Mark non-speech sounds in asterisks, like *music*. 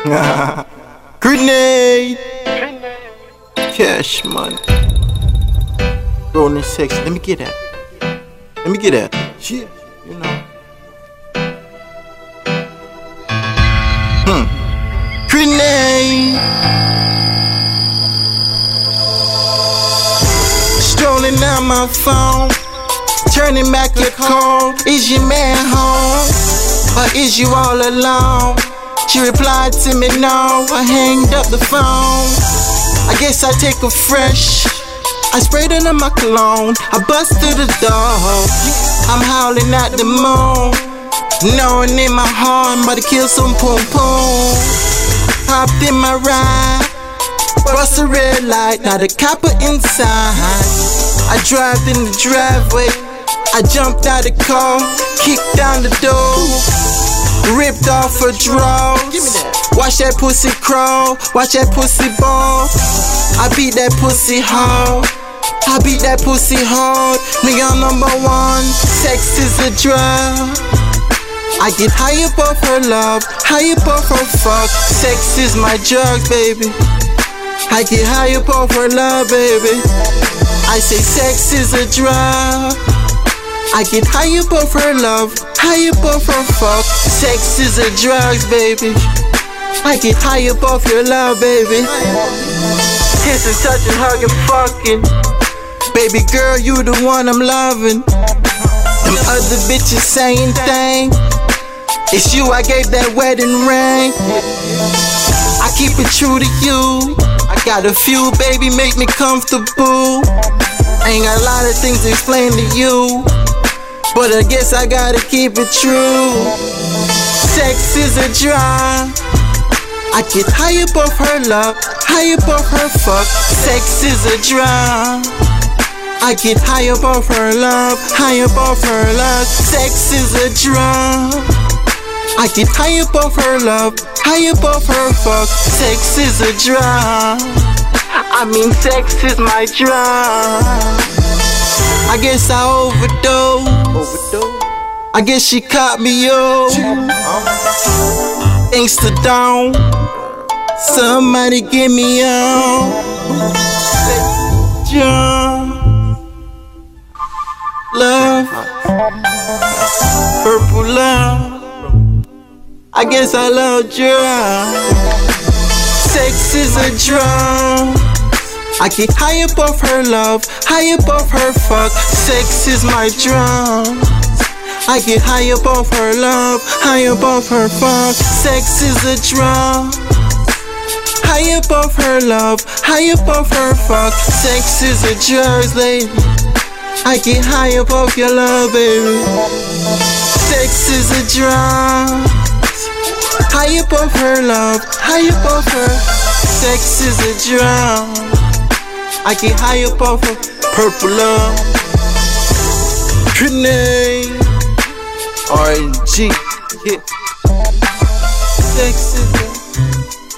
*laughs* Grenade! Cash money. Rolling sexy. Let me get that. Let me get that. Yeah, you know. Hmm. Grenade! Strolling down my phone. Turning back your call. Is your man home? Or is you all alone? She replied to me, no. I hanged up the phone. I guess I take a fresh. I sprayed it on my cologne. I bust through the door. I'm howling at the moon. Knowing in my heart I'm about to kill some poom poom. Hopped in my ride. Bust a red light. Now the copper inside. I drive in the driveway. I jumped out the car, kicked down the door, ripped off her drawers. Watch that pussy crawl, watch that pussy ball. I beat that pussy hard. I beat that pussy hard. Nigga, I'm number one. Sex is a drug. I get high above her love, high above her fuck. Sex is my drug, baby. I get high above her love, baby. I say sex is a drug. I get high above her love, high above her fuck. Sex is a drugs, baby. I get high above your love, baby. Kissing, touching, hugging, fucking. Baby girl, you the one I'm loving. Them other bitches same thing. It's you I gave that wedding ring. I keep it true to you. I got a few, baby, make me comfortable. Ain't got a lot of things to explain to you. But I guess I gotta keep it true. Sex is a drug. I get high above her love, high above her fuck. Sex is a drug. I get high above her love, high above her love. Sex is a drug. I get high above her love, high above her fuck. Sex is a drug. I mean, sex is my drug. I guess I overdosed. I guess she caught me yo. Thanks to down. Somebody get me on. John. Love. Purple love. I guess I love drug. Sex is a drug. I get high above her love, high above her fuck. Sex is my drum. I get high above her love, high above her fuck. Sex is a drug. High above her love, high above her fuck. Sex is a drugs, lady. I get high above your love, baby. Sex is a drug. High above her love, high above her. Sex is a drum. I get high above her purple love. Grenade. RNG. Yeah. Sex is a